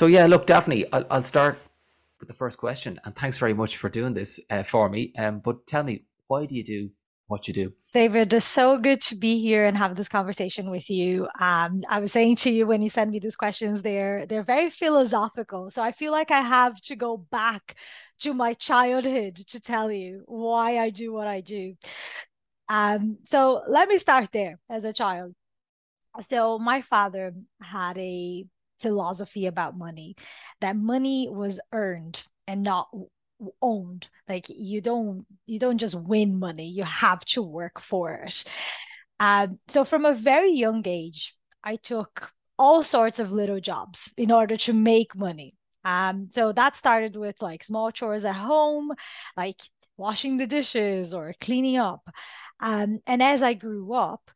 So yeah, look, Daphne, I'll, I'll start with the first question, and thanks very much for doing this uh, for me. Um, but tell me, why do you do what you do? David, it's so good to be here and have this conversation with you. Um, I was saying to you when you send me these questions, they're they're very philosophical. So I feel like I have to go back to my childhood to tell you why I do what I do. Um, so let me start there as a child. So my father had a philosophy about money that money was earned and not owned. Like you don't you don't just win money you have to work for it. Um, so from a very young age i took all sorts of little jobs in order to make money. Um, so that started with like small chores at home like washing the dishes or cleaning up. Um, and as i grew up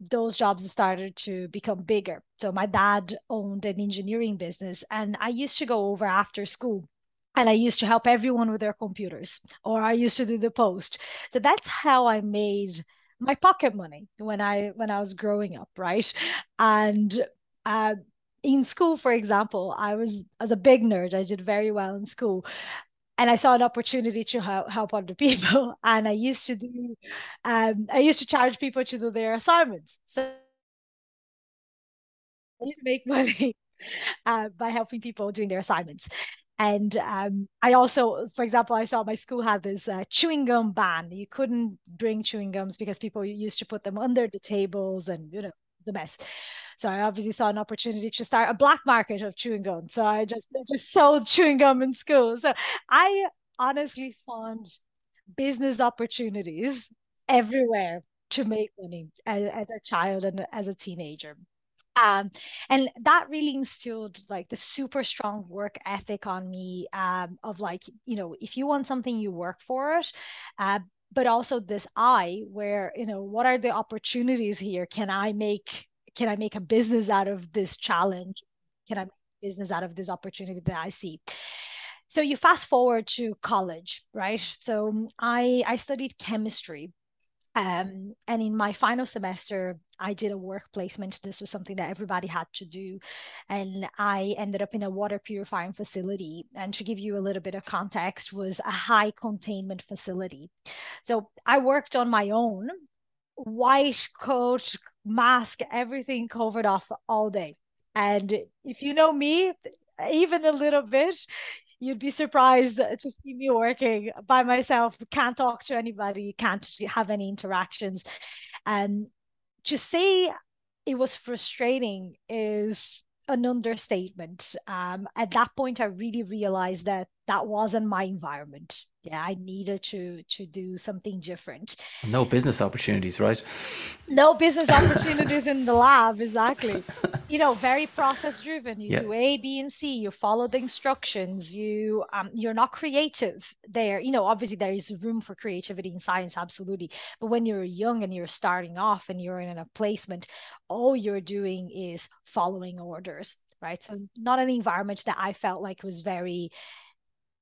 those jobs started to become bigger. So my dad owned an engineering business and I used to go over after school and I used to help everyone with their computers or I used to do the post. So that's how I made my pocket money when I when I was growing up, right? And uh, in school, for example, I was as a big nerd. I did very well in school, and I saw an opportunity to help, help other people. And I used to do, um, I used to charge people to do their assignments. So I used to make money uh, by helping people doing their assignments. And um, I also, for example, I saw my school had this uh, chewing gum ban. You couldn't bring chewing gums because people used to put them under the tables and, you know, the mess. So I obviously saw an opportunity to start a black market of chewing gum. So I just I just sold chewing gum in school. So I honestly found business opportunities everywhere to make money as, as a child and as a teenager. Um, and that really instilled like the super strong work ethic on me um, of like you know if you want something you work for it uh, but also this eye where you know what are the opportunities here can i make can I make a business out of this challenge? Can I make business out of this opportunity that I see? So you fast forward to college, right? So um, I I studied chemistry. Um, and in my final semester, I did a work placement. This was something that everybody had to do. And I ended up in a water purifying facility. And to give you a little bit of context, was a high containment facility. So I worked on my own, white coat, mask, everything covered off all day. And if you know me, even a little bit, you'd be surprised to see me working by myself. Can't talk to anybody, can't have any interactions. And to say it was frustrating is an understatement. Um, at that point, I really realized that that wasn't my environment yeah i needed to to do something different. No business opportunities right? No business opportunities in the lab exactly. You know very process driven you yeah. do a b and c. You follow the instructions. You um you're not creative there. You know obviously there is room for creativity in science absolutely. But when you're young and you're starting off and you're in a placement all you're doing is following orders right? So not an environment that i felt like was very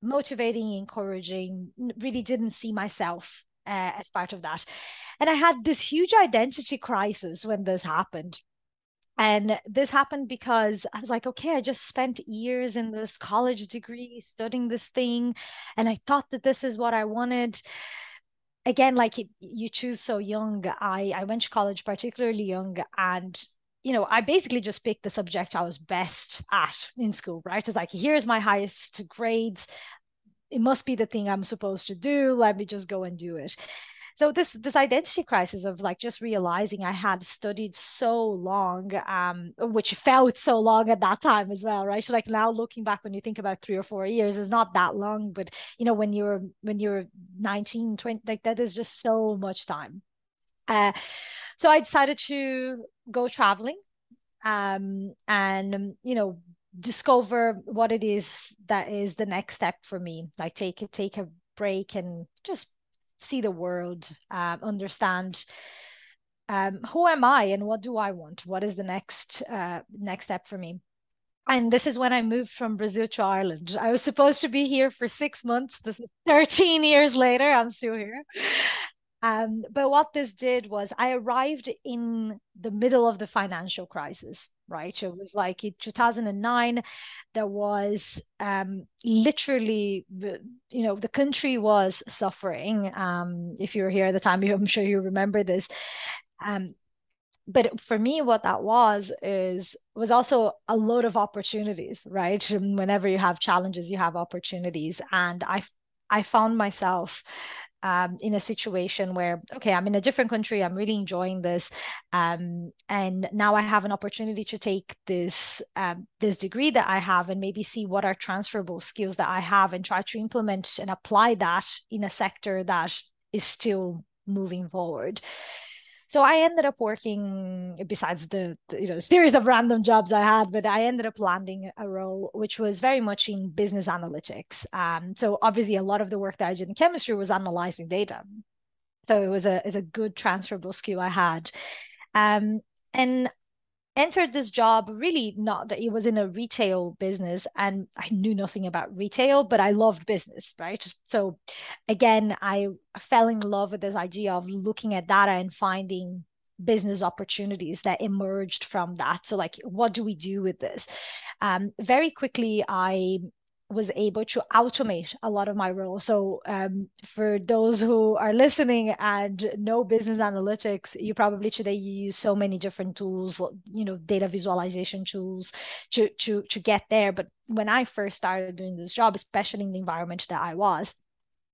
motivating, encouraging, really didn't see myself uh, as part of that. And I had this huge identity crisis when this happened. And this happened because I was like, okay, I just spent years in this college degree studying this thing. And I thought that this is what I wanted. Again, like you choose so young. I, I went to college particularly young and you know, I basically just picked the subject I was best at in school, right? It's like, here's my highest grades. It must be the thing I'm supposed to do. Let me just go and do it. So this this identity crisis of like just realizing I had studied so long, um, which felt so long at that time as well, right? So like now looking back when you think about three or four years is not that long, but you know, when you're when you're 19, 20, like that is just so much time. Uh, so I decided to go traveling um, and, you know, discover what it is that is the next step for me. Like take a, take a break and just see the world, uh, understand um, who am I and what do I want? What is the next uh, next step for me? And this is when I moved from Brazil to Ireland. I was supposed to be here for six months. This is 13 years later. I'm still here. Um, but what this did was I arrived in the middle of the financial crisis, right? It was like in 2009, there was um, literally, you know, the country was suffering. Um, if you were here at the time, I'm sure you remember this. Um, but for me what that was is was also a load of opportunities right whenever you have challenges you have opportunities and i i found myself um, in a situation where okay i'm in a different country i'm really enjoying this um, and now i have an opportunity to take this um, this degree that i have and maybe see what are transferable skills that i have and try to implement and apply that in a sector that is still moving forward so I ended up working besides the, the, you know series of random jobs I had, but I ended up landing a role which was very much in business analytics. Um, so obviously a lot of the work that I did in chemistry was analyzing data. So it was a it's a good transferable skill I had. Um, and entered this job really not that it was in a retail business and I knew nothing about retail, but I loved business, right? So again, I fell in love with this idea of looking at data and finding business opportunities that emerged from that. So like, what do we do with this? Um, very quickly, I was able to automate a lot of my role. So, um, for those who are listening and know business analytics, you probably today you use so many different tools, you know, data visualization tools to to to get there. But when I first started doing this job, especially in the environment that I was,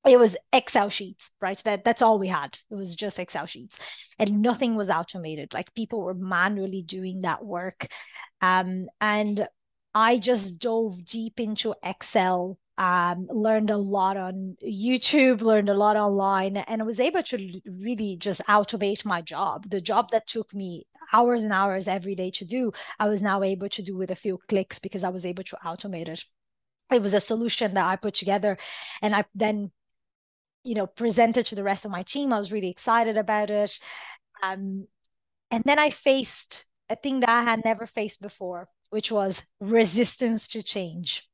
it was Excel sheets, right? That that's all we had. It was just Excel sheets, and nothing was automated. Like people were manually doing that work, um, and I just dove deep into Excel, um, learned a lot on YouTube, learned a lot online, and I was able to really just automate my job. The job that took me hours and hours every day to do, I was now able to do with a few clicks because I was able to automate it. It was a solution that I put together, and I then, you know, presented to the rest of my team. I was really excited about it. Um, and then I faced a thing that I had never faced before which was resistance to change.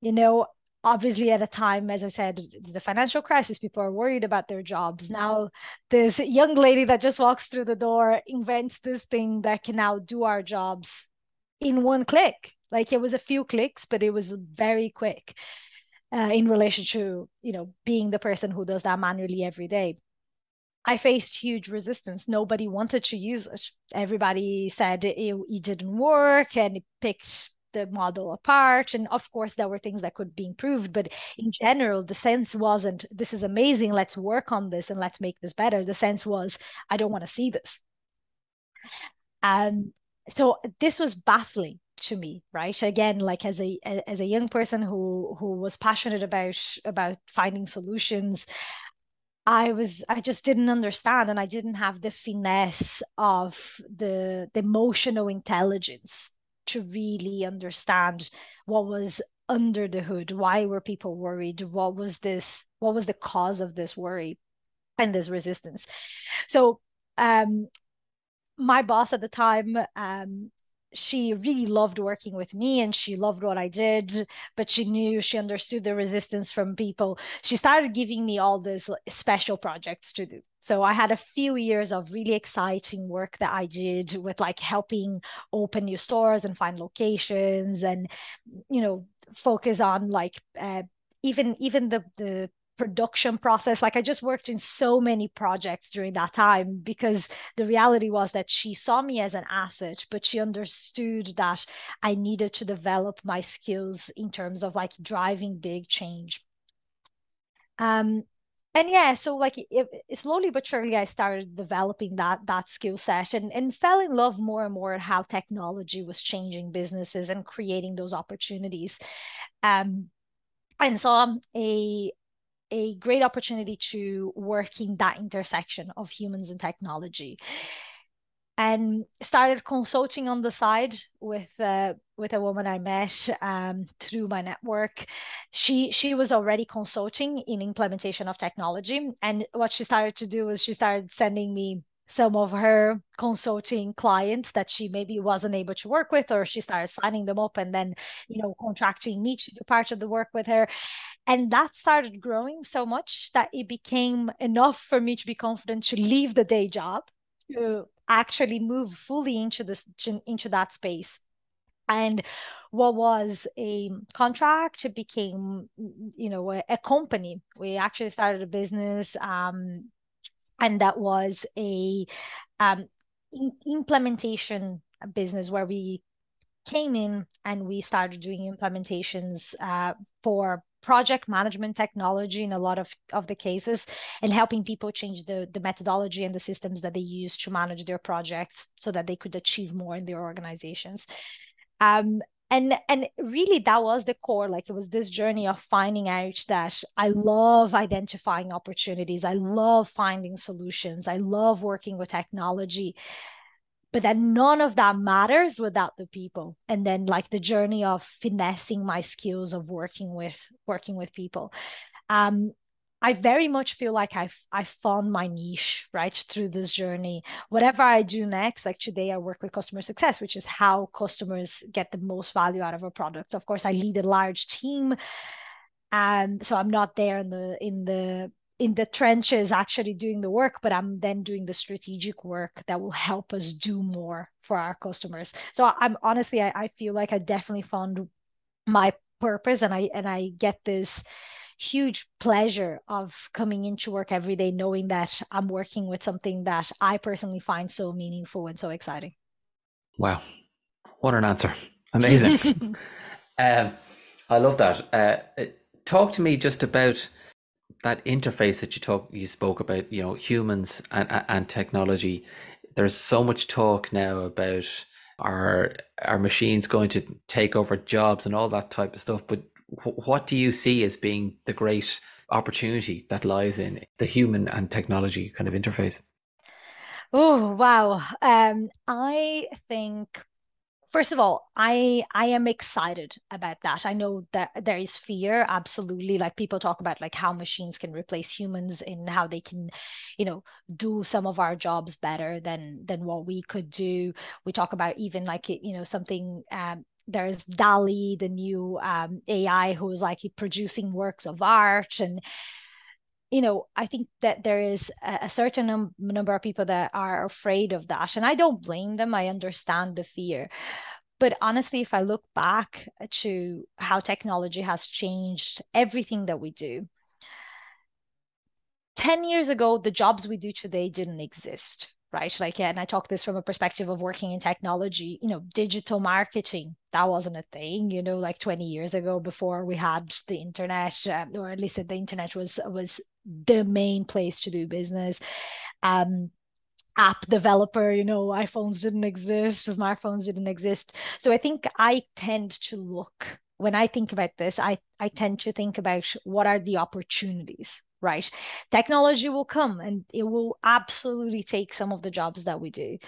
You know, obviously at a time as i said the financial crisis people are worried about their jobs. Now this young lady that just walks through the door invents this thing that can now do our jobs in one click. Like it was a few clicks but it was very quick uh, in relation to you know being the person who does that manually every day I faced huge resistance. Nobody wanted to use it. Everybody said it, it didn't work and it picked the model apart. And of course, there were things that could be improved. But in general, the sense wasn't, this is amazing. Let's work on this and let's make this better. The sense was, I don't want to see this. And so this was baffling to me right again like as a as a young person who who was passionate about about finding solutions I was I just didn't understand and I didn't have the finesse of the the emotional intelligence to really understand what was under the hood. Why were people worried? What was this what was the cause of this worry and this resistance? So um my boss at the time um she really loved working with me and she loved what I did, but she knew she understood the resistance from people. She started giving me all these special projects to do. So I had a few years of really exciting work that I did with like helping open new stores and find locations and you know focus on like uh, even even the the production process. Like i just worked in so many projects during that time because the reality was that she saw me as an asset but she understood that i needed to develop my skills in terms of like driving big change. Um and yeah so like it, slowly but surely i started developing that that skill set and and fell in love more and more at how technology was changing businesses and creating those opportunities. Um and saw a a great opportunity to work in that intersection of humans and technology and started consulting on the side with uh, with a woman I met um, through my network. She she was already consulting in implementation of technology, and what she started to do was she started sending me some of her consulting clients that she maybe wasn't able to work with or she started signing them up and then you know contracting me to do part of the work with her and that started growing so much that it became enough for me to be confident to leave the day job to actually move fully into this into that space. And what was a contract became you know a, a company. We actually started a business um, and that was a um, implementation business where we came in and we started doing implementations uh, for project management technology in a lot of, of the cases and helping people change the, the methodology and the systems that they use to manage their projects so that they could achieve more in their organizations. Um, and and really that was the core like it was this journey of finding out that i love identifying opportunities. I love finding solutions. I love working with technology but then none of that matters without the people and then like the journey of finessing my skills of working with working with people um I very much feel like I've I found my niche right through this journey. Whatever I do next, like today, I work with customer success, which is how customers get the most value out of a product. Of course, I lead a large team, and so I'm not there in the in the in the trenches actually doing the work, but I'm then doing the strategic work that will help us do more for our customers. So I'm honestly, I, I feel like I definitely found my purpose, and I and I get this huge pleasure of coming into work every day knowing that I'm working with something that I personally find so meaningful and so exciting. Wow. What an answer. Amazing. um, I love that. Uh, talk to me just about that interface that you talk you spoke about, you know, humans and, and technology. There's so much talk now about our our machines going to take over jobs and all that type of stuff. But what do you see as being the great opportunity that lies in the human and technology kind of interface? Oh wow! Um, I think first of all, I I am excited about that. I know that there is fear, absolutely. Like people talk about like how machines can replace humans and how they can, you know, do some of our jobs better than than what we could do. We talk about even like you know something um, there's DALL-E, the new um, AI who's like producing works of art. And, you know, I think that there is a, certain num- number of people that are afraid of that. And I don't blame them. I understand the fear. But honestly, if I look back to how technology has changed everything that we do, 10 years ago, the jobs we do today didn't exist right? Like, and I talk this from a perspective of working in technology, you know, digital marketing, that wasn't a thing, you know, like 20 years ago before we had the internet, um, or at least the internet was, was the main place to do business. Um, app developer, you know, iPhones didn't exist, smartphones didn't exist. So I think I tend to look when I think about this, I, I tend to think about what are the opportunities right? Technology will come and it will absolutely take some of the jobs that we do.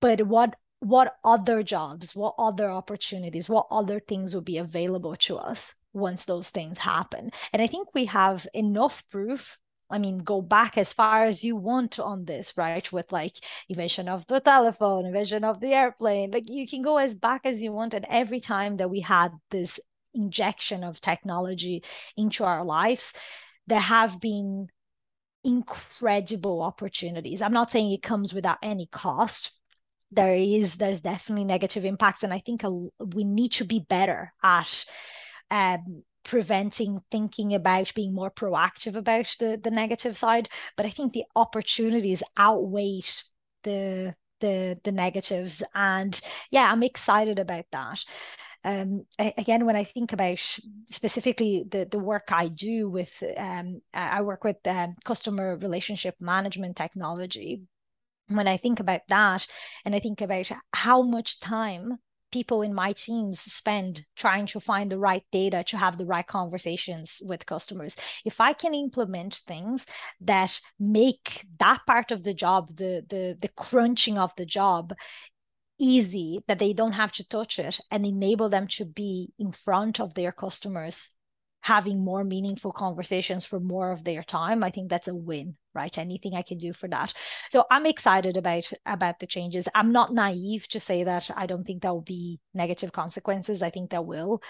But what what other jobs, what other opportunities, what other things will be available to us once those things happen? And I think we have enough proof I mean, go back as far as you want on this, right? With like invention of the telephone, invention of the airplane, like you can go as back as you want. And every time that we had this injection of technology into our lives, there have been incredible opportunities. I'm not saying it comes without any cost. There is, there's definitely negative impacts, and I think a, we need to be better at um, preventing thinking about being more proactive about the the negative side. But I think the opportunities outweigh the the the negatives, and yeah, I'm excited about that um, again, when I think about specifically the, the work I do with, um, I work with um, customer relationship management technology. When I think about that, and I think about how much time people in my teams spend trying to find the right data to have the right conversations with customers. If i can implement things that make that part of the job the the the crunching of the job easy that they don't have to touch it and enable them to be in front of their customers having more meaningful conversations for more of their time i think that's a win right? Anything i can do for that. So i'm excited about about the changes. I'm not naive to say that i don't think there will be negative consequences. I think there will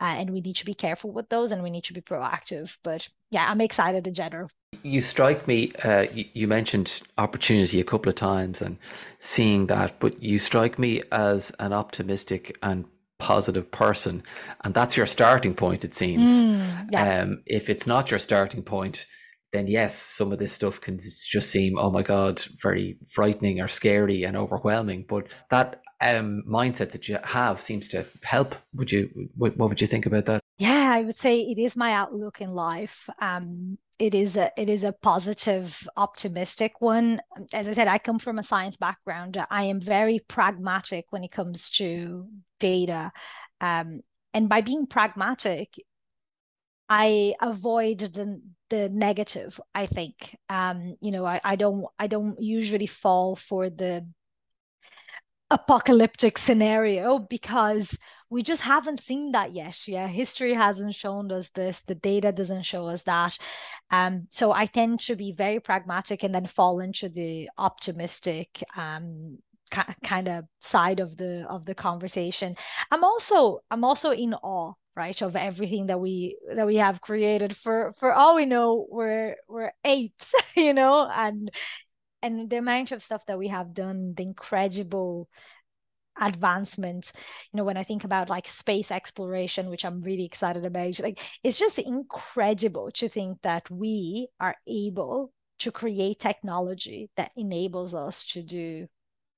uh, and we need to be careful with those and we need to be proactive. But yeah i'm excited in general. You strike me uh, you, you mentioned opportunity a couple of times and seeing that but you strike me as an optimistic and positive person. And that's your starting point it seems. Mm, yeah. um, if it's not your starting point then yes some of this stuff can just seem oh my god very frightening or scary and overwhelming. But that um, mindset that you have seems to help. Would you what, what would you think about that? Yeah i would say it is my outlook in life. Um, it is a it is a positive optimistic one. As i said i come from a science background. I am very pragmatic when it comes to data. Um, and by being pragmatic i avoid the the negative i think. Um, you know I, I don't i don't usually fall for the apocalyptic scenario because we just haven't seen that yet. Yeah, history hasn't shown us this. The data doesn't show us that. Um, so I tend to be very pragmatic and then fall into the optimistic um kind of side of the of the conversation. I'm also I'm also in awe right of everything that we that we have created for for all we know we're we're apes you know and and the amount of stuff that we have done the incredible advancements you know when i think about like space exploration which i'm really excited about like it's just incredible to think that we are able to create technology that enables us to do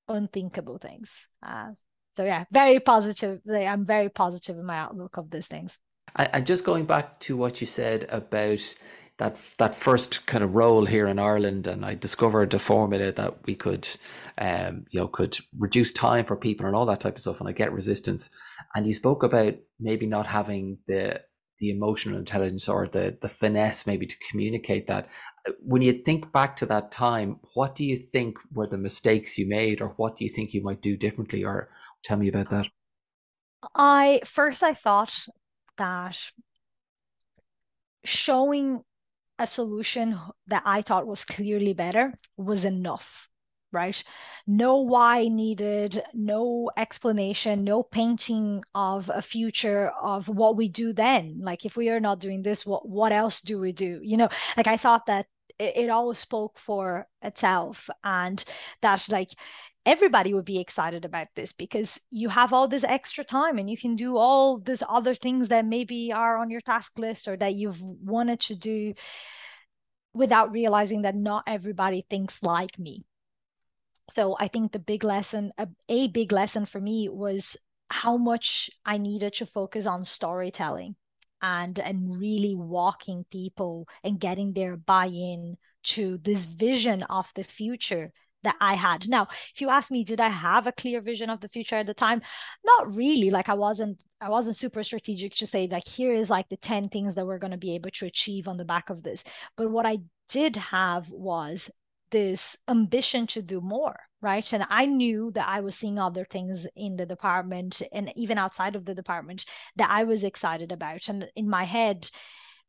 unthinkable things. Uh, so yeah very positive i'm very positive in my outlook of these things. And just going back to what you said about that that first kind of role here in Ireland, and I discovered a formula that we could, um, you know, could reduce time for people and all that type of stuff, and I get resistance. And you spoke about maybe not having the the emotional intelligence or the the finesse maybe to communicate that. When you think back to that time, what do you think were the mistakes you made, or what do you think you might do differently? Or tell me about that. I first I thought that showing a solution that I thought was clearly better was enough, right? No why needed, no explanation, no painting of a future of what we do then. Like if we are not doing this, what what else do we do? You know, like I thought that it, it all spoke for itself and that like everybody would be excited about this because you have all this extra time and you can do all these other things that maybe are on your task list or that you've wanted to do without realizing that not everybody thinks like me. So i think the big lesson a, a big lesson for me was how much i needed to focus on storytelling and and really walking people and getting their buy-in to this vision of the future that I had. Now, if you ask me, did I have a clear vision of the future at the time? Not really. Like I wasn't, I wasn't super strategic to say like here is like the 10 things that we're going to be able to achieve on the back of this. But what I did have was this ambition to do more right and i knew that i was seeing other things in the department and even outside of the department that i was excited about and in my head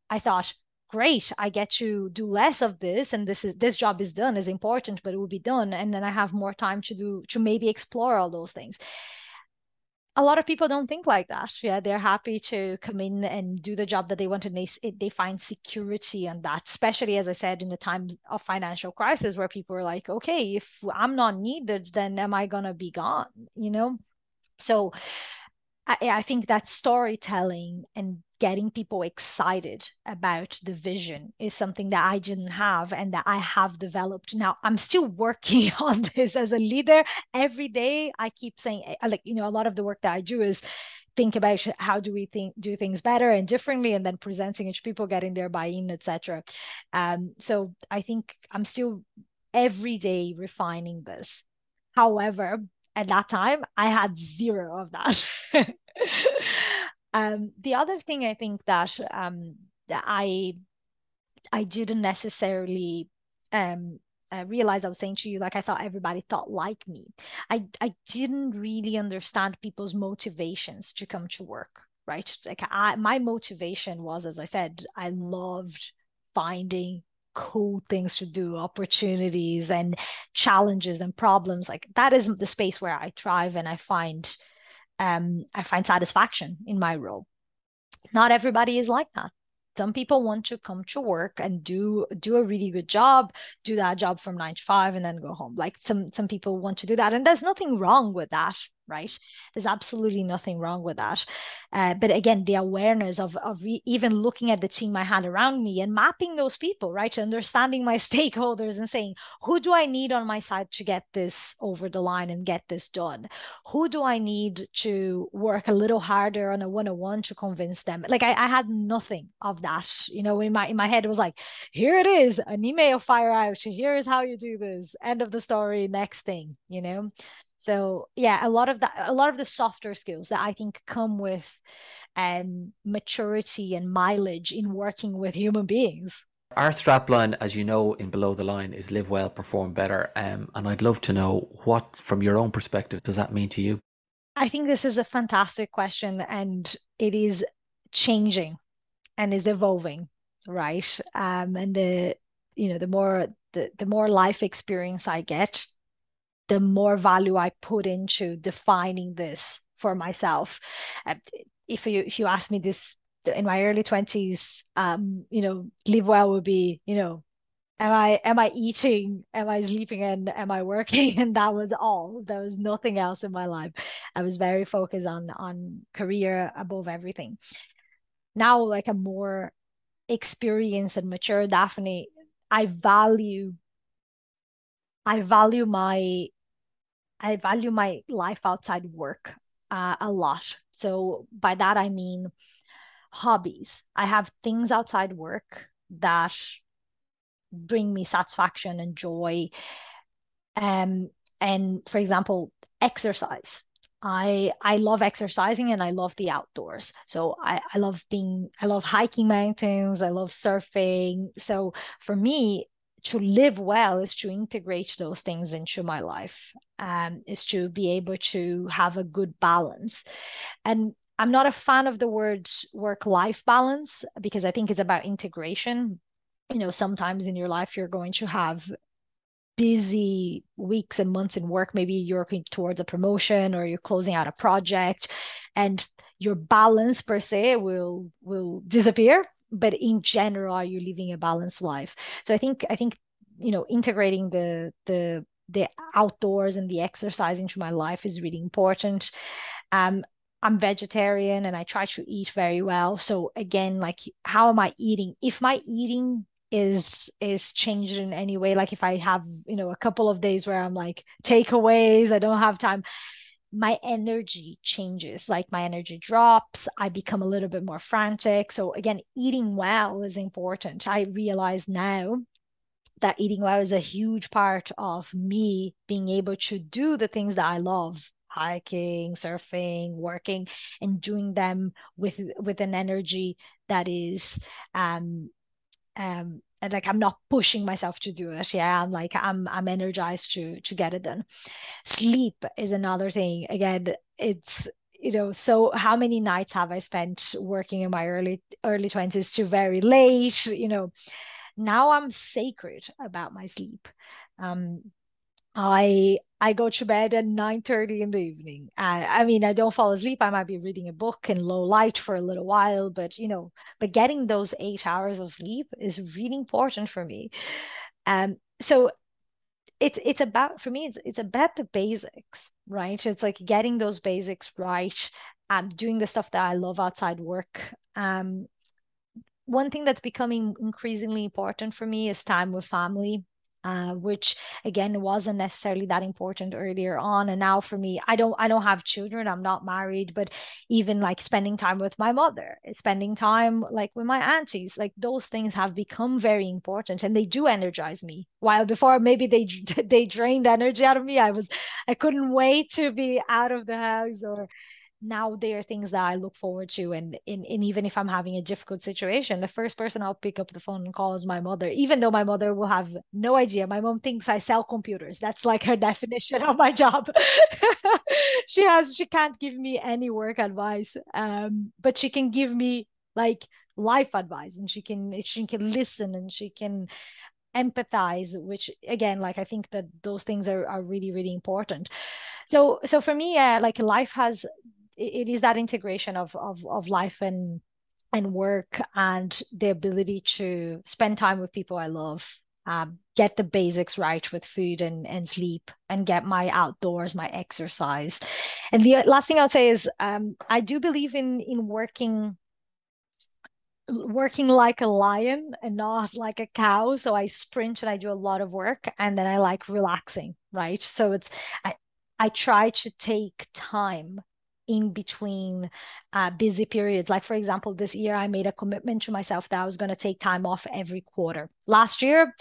i thought great i get to do less of this and this is this job is done is important but it will be done and then i have more time to do to maybe explore all those things. A lot of people don't think like that. Yeah they're happy to come in and do the job that they want and they, they find security in that especially as i said in the times of financial crisis where people are like okay if i'm not needed then am i to be gone? You know? So I, I think that storytelling and getting people excited about the vision is something that I didn't have and that I have developed. Now, I'm still working on this as a leader. Every day, I keep saying, eh, like, you know, a lot of the work that I do is think about how do we think do things better and differently and then presenting it people getting their buy-in etc um so i think i'm still every day refining this however at that time i had zero of that um, the other thing i think that um, that i i didn't necessarily um, uh, realize I was saying to you, like I thought everybody thought like me. I I didn't really understand people's motivations to come to work. right? Like I, my motivation was, as I said, I loved finding cool things to do, opportunities and challenges and problems. Like that is the space where I thrive and I find um I find satisfaction in my role. Not everybody is like that. Some people want to come to work and do do a really good job do that job from nine to five and then go home. Like some some people want to do that and there's nothing wrong with that right? There's absolutely nothing wrong with that. Uh, but again the awareness of of re- even looking at the team i had around me and mapping those people right? Understanding my stakeholders and saying who do i need on my side to get this over the line and get this done? Who do i need to work a little harder on a one-on-one to convince them? Like I, I had nothing of that you know in my in my head it was like here it is an email fire out. Here is how you do this. End of the story next thing you know so yeah, a lot of that, a lot of the softer skills that I think come with um, maturity and mileage in working with human beings. Our strapline, as you know, in Below the Line is live well, perform better. Um, and I'd love to know what, from your own perspective, does that mean to you? I think this is a fantastic question and it is changing and is evolving, right? Um, and the, you know, the more, the, the more life experience I get, the more value I put into defining this for myself. If you if you ask me this in my early twenties, um, you know, live well would be, you know, am I am I eating, am I sleeping, and am I working? And that was all. There was nothing else in my life. I was very focused on on career above everything. Now, like a more experienced and mature Daphne, I value I value my I value my life outside work uh, a lot. So by that I mean hobbies. I have things outside work that bring me satisfaction and joy. Um, and for example, exercise. I I love exercising and I love the outdoors. So I, I love being I love hiking mountains, I love surfing. So for me, to live well is to integrate those things into my life um, is to be able to have a good balance. And i'm not a fan of the word work life balance because i think it's about integration. You know sometimes in your life you're going to have busy weeks and months in work. Maybe you're working towards a promotion or you're closing out a project and your balance per se will will disappear but in general are you living a balanced life? So i think i think you know integrating the the the outdoors and the exercise into my life is really important. Um i'm vegetarian and i try to eat very well. So again like how am i eating? If my eating is is changed in any way like if i have you know a couple of days where i'm like takeaways i don't have time my energy changes like my energy drops i become a little bit more frantic. So again eating well is important. I realize now that eating well is a huge part of me being able to do the things that i love hiking surfing working and doing them with with an energy that is um um and like I'm not pushing myself to do it. Yeah, I'm like I'm I'm energized to to get it done. Sleep is another thing. Again, it's you know so how many nights have i spent working in my early early 20s to very late you know now i'm sacred about my sleep um I I go to bed at 9 30 in the evening. I, I mean, I don't fall asleep. I might be reading a book in low light for a little while, but you know, but getting those eight hours of sleep is really important for me. Um, so it's it's about for me, it's it's about the basics, right? It's like getting those basics right, um, doing the stuff that I love outside work. Um, one thing that's becoming increasingly important for me is time with family uh, which again wasn't necessarily that important earlier on. And now for me i don't i don't have children i'm not married but even like spending time with my mother spending time like with my aunties like those things have become very important and they do energize me. While before maybe they they drained energy out of me i was i couldn't wait to be out of the house or now they are things that I look forward to. And, and, and even if I'm having a difficult situation, the first person I'll pick up the phone and call is my mother, even though my mother will have no idea. My mom thinks I sell computers. That's like her definition of my job. she has, she can't give me any work advice, um, but she can give me like life advice and she can she can listen and she can empathize which again like i think that those things are, are really really important so so for me uh, like life has it is that integration of of, of life and and work and the ability to spend time with people i love um, get the basics right with food and, and sleep and get my outdoors my exercise and the last thing i'll say is um, i do believe in in working working like a lion and not like a cow. So I sprint and I do a lot of work and then I like relaxing, right? So it's I I try to take time in between uh, busy periods. Like, for example, this year I made a commitment to myself that I was going to take time off every quarter. Last year,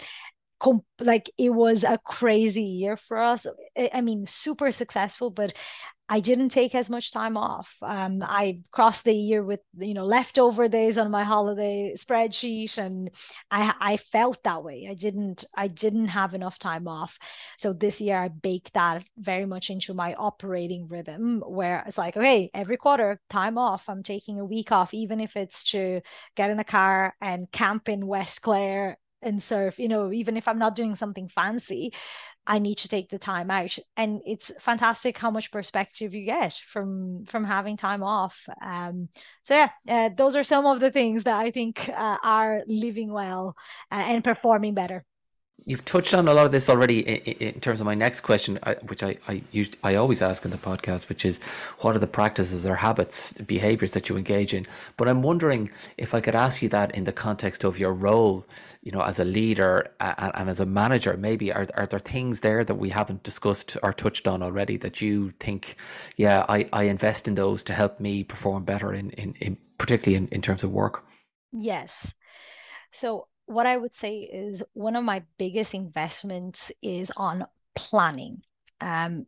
com- like it was a crazy year for us. I mean, super successful, but I didn't take as much time off. Um, I crossed the year with you know leftover days on my holiday spreadsheet, and I I felt that way. I didn't I didn't have enough time off. So this year I baked that very much into my operating rhythm, where it's like okay, every quarter time off. I'm taking a week off, even if it's to get in a car and camp in West Clare and surf. You know, even if I'm not doing something fancy, I need to take the time out. And it's fantastic how much perspective you get from from having time off. Um, so yeah, uh, those are some of the things that I think uh, are living well uh, and performing better. You've touched on a lot of this already in, in terms of my next question, which I I, I always ask in the podcast, which is what are the practices or habits, behaviors that you engage in? But I'm wondering if I could ask you that in the context of your role, you know, as a leader and, and as a manager. Maybe are are there things there that we haven't discussed or touched on already that you think, yeah, I, I invest in those to help me perform better in in, in particularly in, in terms of work. Yes. So what I would say is one of my biggest investments is on planning. Um,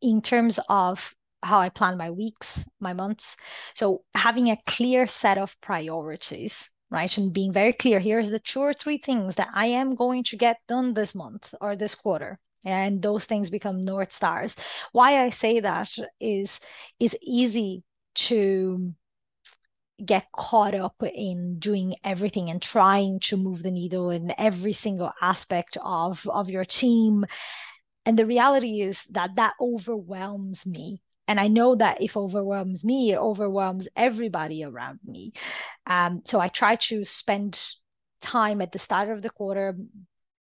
in terms of how I plan my weeks, my months. So having a clear set of priorities, right? And being very clear, here's the two or three things that I am going to get done this month or this quarter. And those things become North Stars. Why I say that is is easy to get caught up in doing everything and trying to move the needle in every single aspect of of your team. And the reality is that that overwhelms me. And i know that if overwhelms me it overwhelms everybody around me. Um, so i try to spend time at the start of the quarter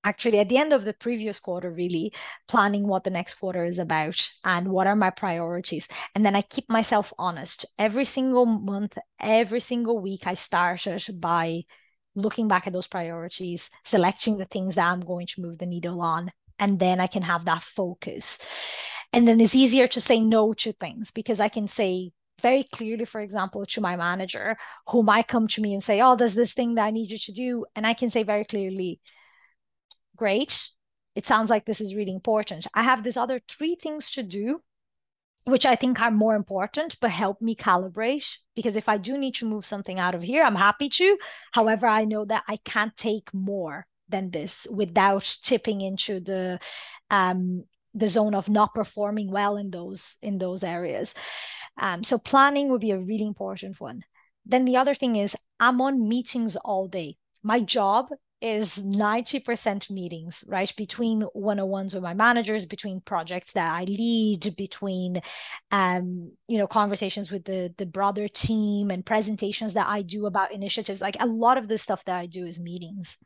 actually at the end of the previous quarter really planning what the next quarter is about and what are my priorities and then i keep myself honest every single month every single week i started by looking back at those priorities selecting the things that i'm going to move the needle on and then i can have that focus and then it's easier to say no to things because i can say very clearly, for example, to my manager, who might come to me and say, Oh, there's this thing that I need you to do. And I can say very clearly, great. It sounds like this is really important. I have these other three things to do, which I think are more important, but help me calibrate. Because if I do need to move something out of here, I'm happy to. However, I know that I can't take more than this without tipping into the um, the zone of not performing well in those in those areas. Um, so planning would be a really important one. Then the other thing is I'm on meetings all day. My job is 90% meetings, right? Between one-on-ones with my managers, between projects that I lead, between um, you know, conversations with the the broader team and presentations that I do about initiatives. Like a lot of the stuff that I do is meetings.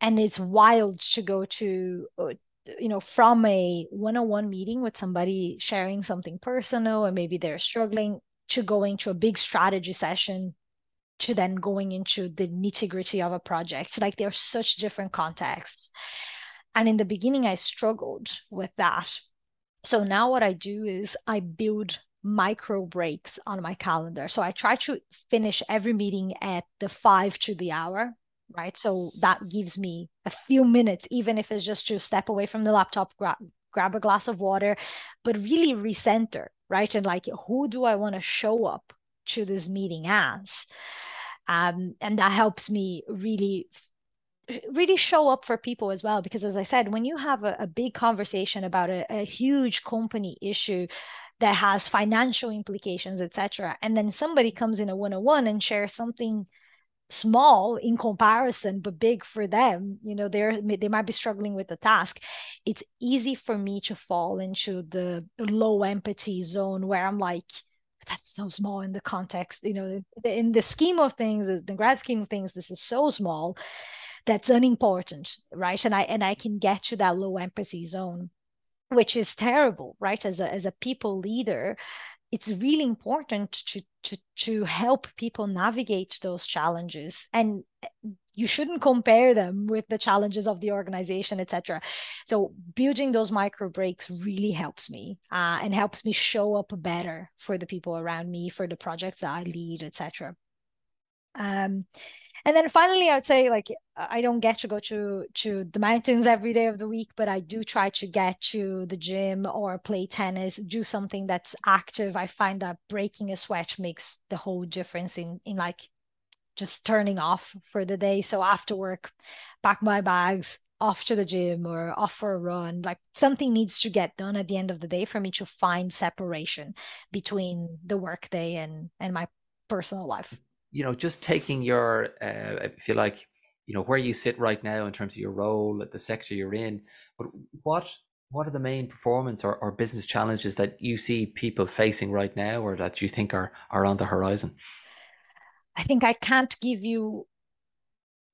And it's wild to go to uh, you know from a one-on-one meeting with somebody sharing something personal and maybe they're struggling to going to a big strategy session to then going into the nitty gritty of a project. Like they're such different contexts. And in the beginning, I struggled with that. So now what I do is I build micro breaks on my calendar. So I try to finish every meeting at the five to the hour, right? So that gives me a few minutes, even if it's just to step away from the laptop, grab, grab a glass of water, but really recenter right? And like, who do I want to show up to this meeting as? Um, and that helps me really really show up for people as well because as i said when you have a, a big conversation about a, a huge company issue that has financial implications etc and then somebody comes in a one-on-one and shares something small in comparison but big for them you know they're they might be struggling with the task it's easy for me to fall into the low empathy zone where i'm like that's so small in the context you know in the scheme of things the grand scheme of things this is so small that's unimportant right? And i and i can get to that low empathy zone which is terrible right? As a as a people leader it's really important to to to help people navigate those challenges and you shouldn't compare them with the challenges of the organization etc so building those micro breaks really helps me uh, and helps me show up better for the people around me for the projects that i lead etc um, and then finally, I would say like I don't get to go to to the mountains every day of the week, but I do try to get to the gym or play tennis, do something that's active. I find that breaking a sweat makes the whole difference in in like just turning off for the day. So after work, pack my bags, off to the gym or off for a run. Like something needs to get done at the end of the day for me to find separation between the workday and and my personal life you know, just taking your, uh, if you like, you know, where you sit right now in terms of your role at the sector you're in, but what what are the main performance or, or business challenges that you see people facing right now or that you think are are on the horizon? I think I can't give you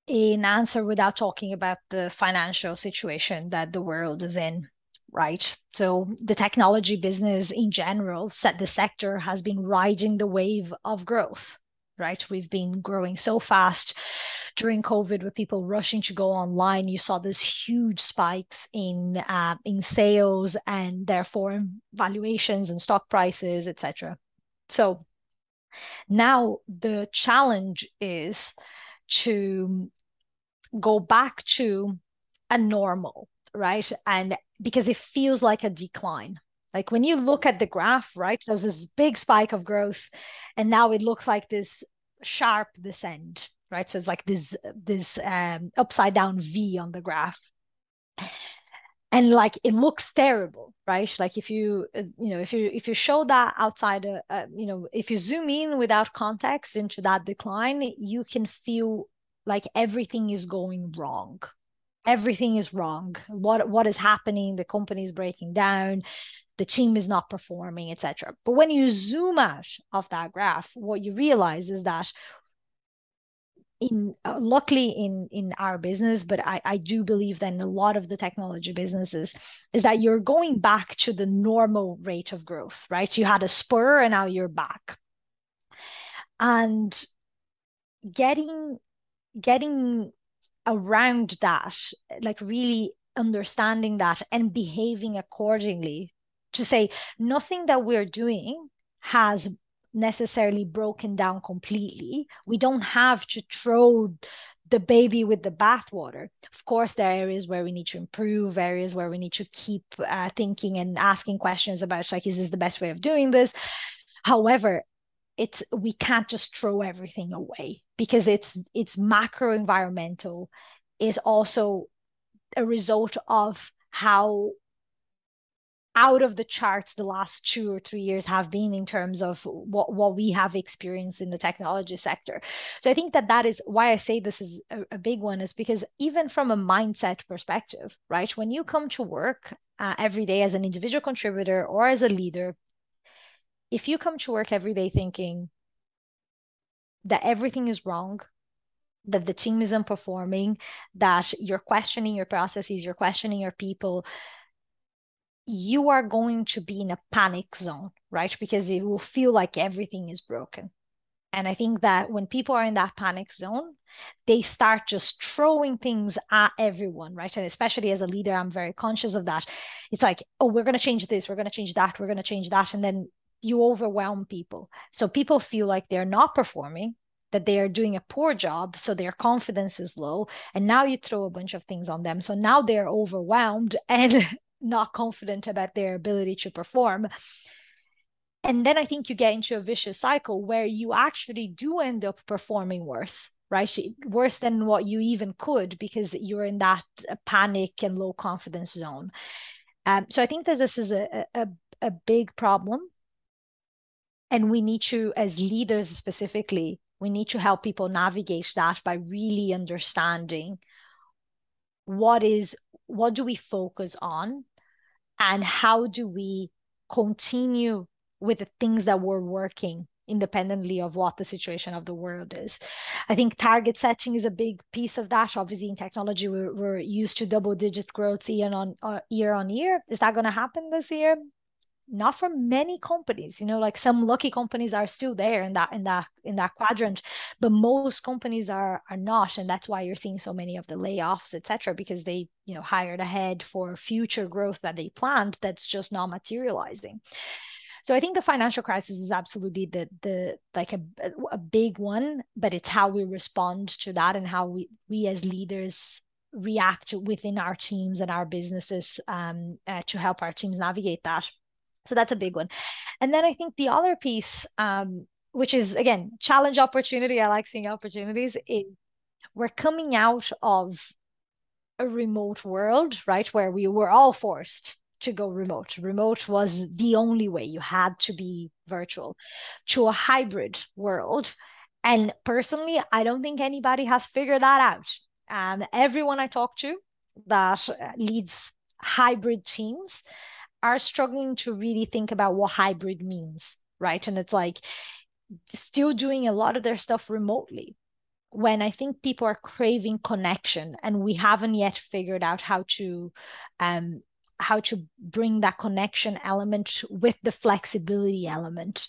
an answer without talking about the financial situation that the world is in right? So the technology business in general, set the sector has been riding the wave of growth right? We've been growing so fast during COVID with people rushing to go online. You saw these huge spikes in uh, in sales and therefore valuations and stock prices, etc. So now the challenge is to go back to a normal, right? And because it feels like a decline, like when you look at the graph, right, there's this big spike of growth, and now it looks like this sharp descent, right? So it's like this this um, upside down V on the graph, and like it looks terrible, right? Like if you uh, you know if you if you show that outside, uh, uh, you know, if you zoom in without context into that decline, you can feel like everything is going wrong. Everything is wrong. What what is happening? The company is breaking down. The team is not performing etc but when you zoom out of that graph what you realize is that in uh, luckily in in our business but I, I do believe that in a lot of the technology businesses is that you're going back to the normal rate of growth right? You had a spur and now you're back. And getting getting around that, like really understanding that and behaving accordingly to say nothing that we're doing has necessarily broken down completely. We don't have to throw the baby with the bathwater. Of course, there are areas where we need to improve, areas where we need to keep uh, thinking and asking questions about, like, is this the best way of doing this? However, it's we can't just throw everything away because it's it's macro environmental is also a result of how out of the charts the last two or three years have been in terms of what, what we have experienced in the technology sector. So i think that that is why i say this is a, a big one is because even from a mindset perspective right when you come to work uh, every day as an individual contributor or as a leader if you come to work every day thinking that everything is wrong, that the team isn't performing, that you're questioning your processes, you're questioning your people, you are going to be in a panic zone, right? Because it will feel like everything is broken. And I think that when people are in that panic zone, they start just throwing things at everyone, right? And especially as a leader, I'm very conscious of that. It's like, oh, we're going to change this, we're going to change that, we're going to change that. And then you overwhelm people. So people feel like they're not performing, that they are doing a poor job. So their confidence is low. And now you throw a bunch of things on them. So now they're overwhelmed and not confident about their ability to perform. and then I think you get into a vicious cycle where you actually do end up performing worse, right? Worse than what you even could because you're in that panic and low confidence zone. Um, so I think that this is a, a, a big problem. And we need to, as leaders specifically, we need to help people navigate that by really understanding what is what do we focus on and how do we continue with the things that were working independently of what the situation of the world is. I think target setting is a big piece of that. Obviously, in technology, we're, we're used to double digit growth year on uh, year on year. Is that going to happen this year? Not for many companies. You know, like some lucky companies are still there in that in that in that quadrant, but most companies are are not, and that's why you're seeing so many of the layoffs, etc. Because they you know hired ahead for future growth that they planned that's just not materializing. So I think the financial crisis is absolutely the the like a a big one, but it's how we respond to that and how we we as leaders react within our teams and our businesses um, uh, to help our teams navigate that. So that's a big one. And then I think the other piece, um, which is again challenge opportunity. I like seeing opportunities. Is we're coming out of a remote world, right, where we were all forced to go remote. Remote was the only way. You had to be virtual to a hybrid world. And personally, I don't think anybody has figured that out. And everyone I talk to that leads hybrid teams are struggling to really think about what hybrid means, right? And it's like still doing a lot of their stuff remotely when I think people are craving connection and we haven't yet figured out how to um, how to bring that connection element with the flexibility element.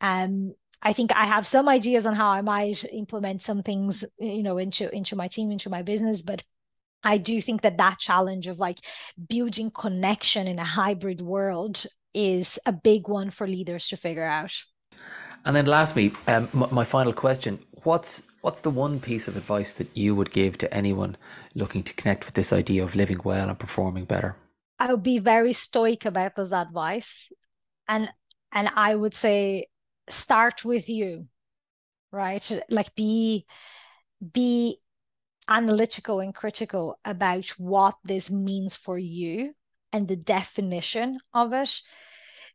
Um, I think I have some ideas on how I might implement some things, you know, into into my team, into my business, but I do think that that challenge of like building connection in a hybrid world is a big one for leaders to figure out. And then, lastly, um, my, my final question: What's what's the one piece of advice that you would give to anyone looking to connect with this idea of living well and performing better? I would be very stoic about this advice. And and I would say start with you, right? Like be be analytical and critical about what this means for you and the definition of it.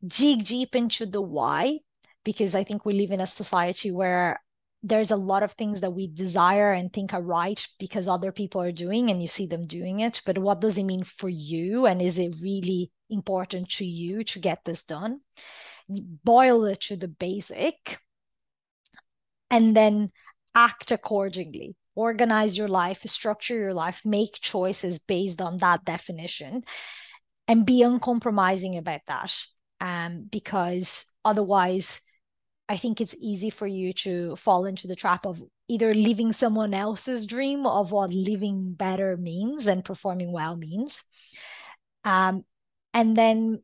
Dig deep into the why, because I think we live in a society where there's a lot of things that we desire and think are right because other people are doing and you see them doing it. But what does it mean for you? And is it really important to you to get this done? Boil it to the basic and then act accordingly organize your life structure your life make choices based on that definition and be uncompromising about that um, because otherwise I think it's easy for you to fall into the trap of either living someone else's dream of what living better means and performing well means. Um, and then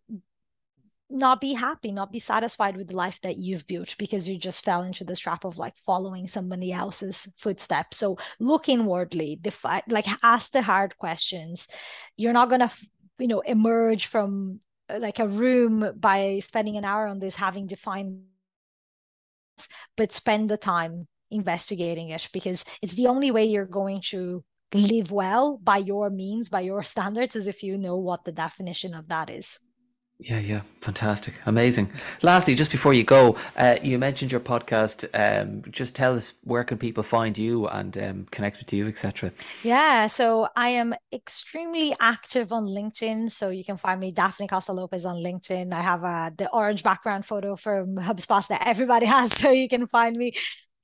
not be happy, not be satisfied with the life that you've built because you just fell into this trap of like following somebody else's footsteps. So look inwardly, defi- like ask the hard questions. You're not gonna, you know, emerge from uh, like a room by spending an hour on this having defined but spend the time investigating it because it's the only way you're going to live well by your means, by your standards, is if you know what the definition of that is. Yeah, yeah, fantastic, amazing. Lastly, just before you go, uh, you mentioned your podcast. Um, just tell us where can people find you and um, connect with you, etc. Yeah, so I am extremely active on LinkedIn. So you can find me Daphne Costa Lopes on LinkedIn. I have uh, the orange background photo from HubSpot that everybody has, so you can find me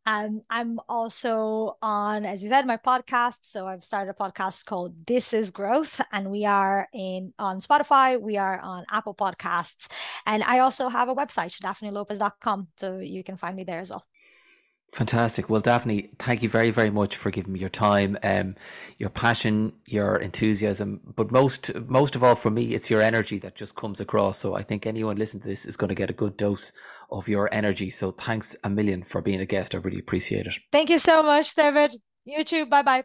um, I'm also on, as you said, my podcast. So I've started a podcast called This Is Growth, and we are in on Spotify, we are on Apple Podcasts, and I also have a website, daphnelopes.com. So you can find me there as well. Fantastic. Well, Daphne, thank you very, very much for giving me your time, um, your passion, your enthusiasm, but most, most of all, for me, it's your energy that just comes across. So I think anyone listening to this is going to get a good dose of your energy. So thanks a million for being a guest. I really appreciate it. Thank you so much, David. You too. Bye bye.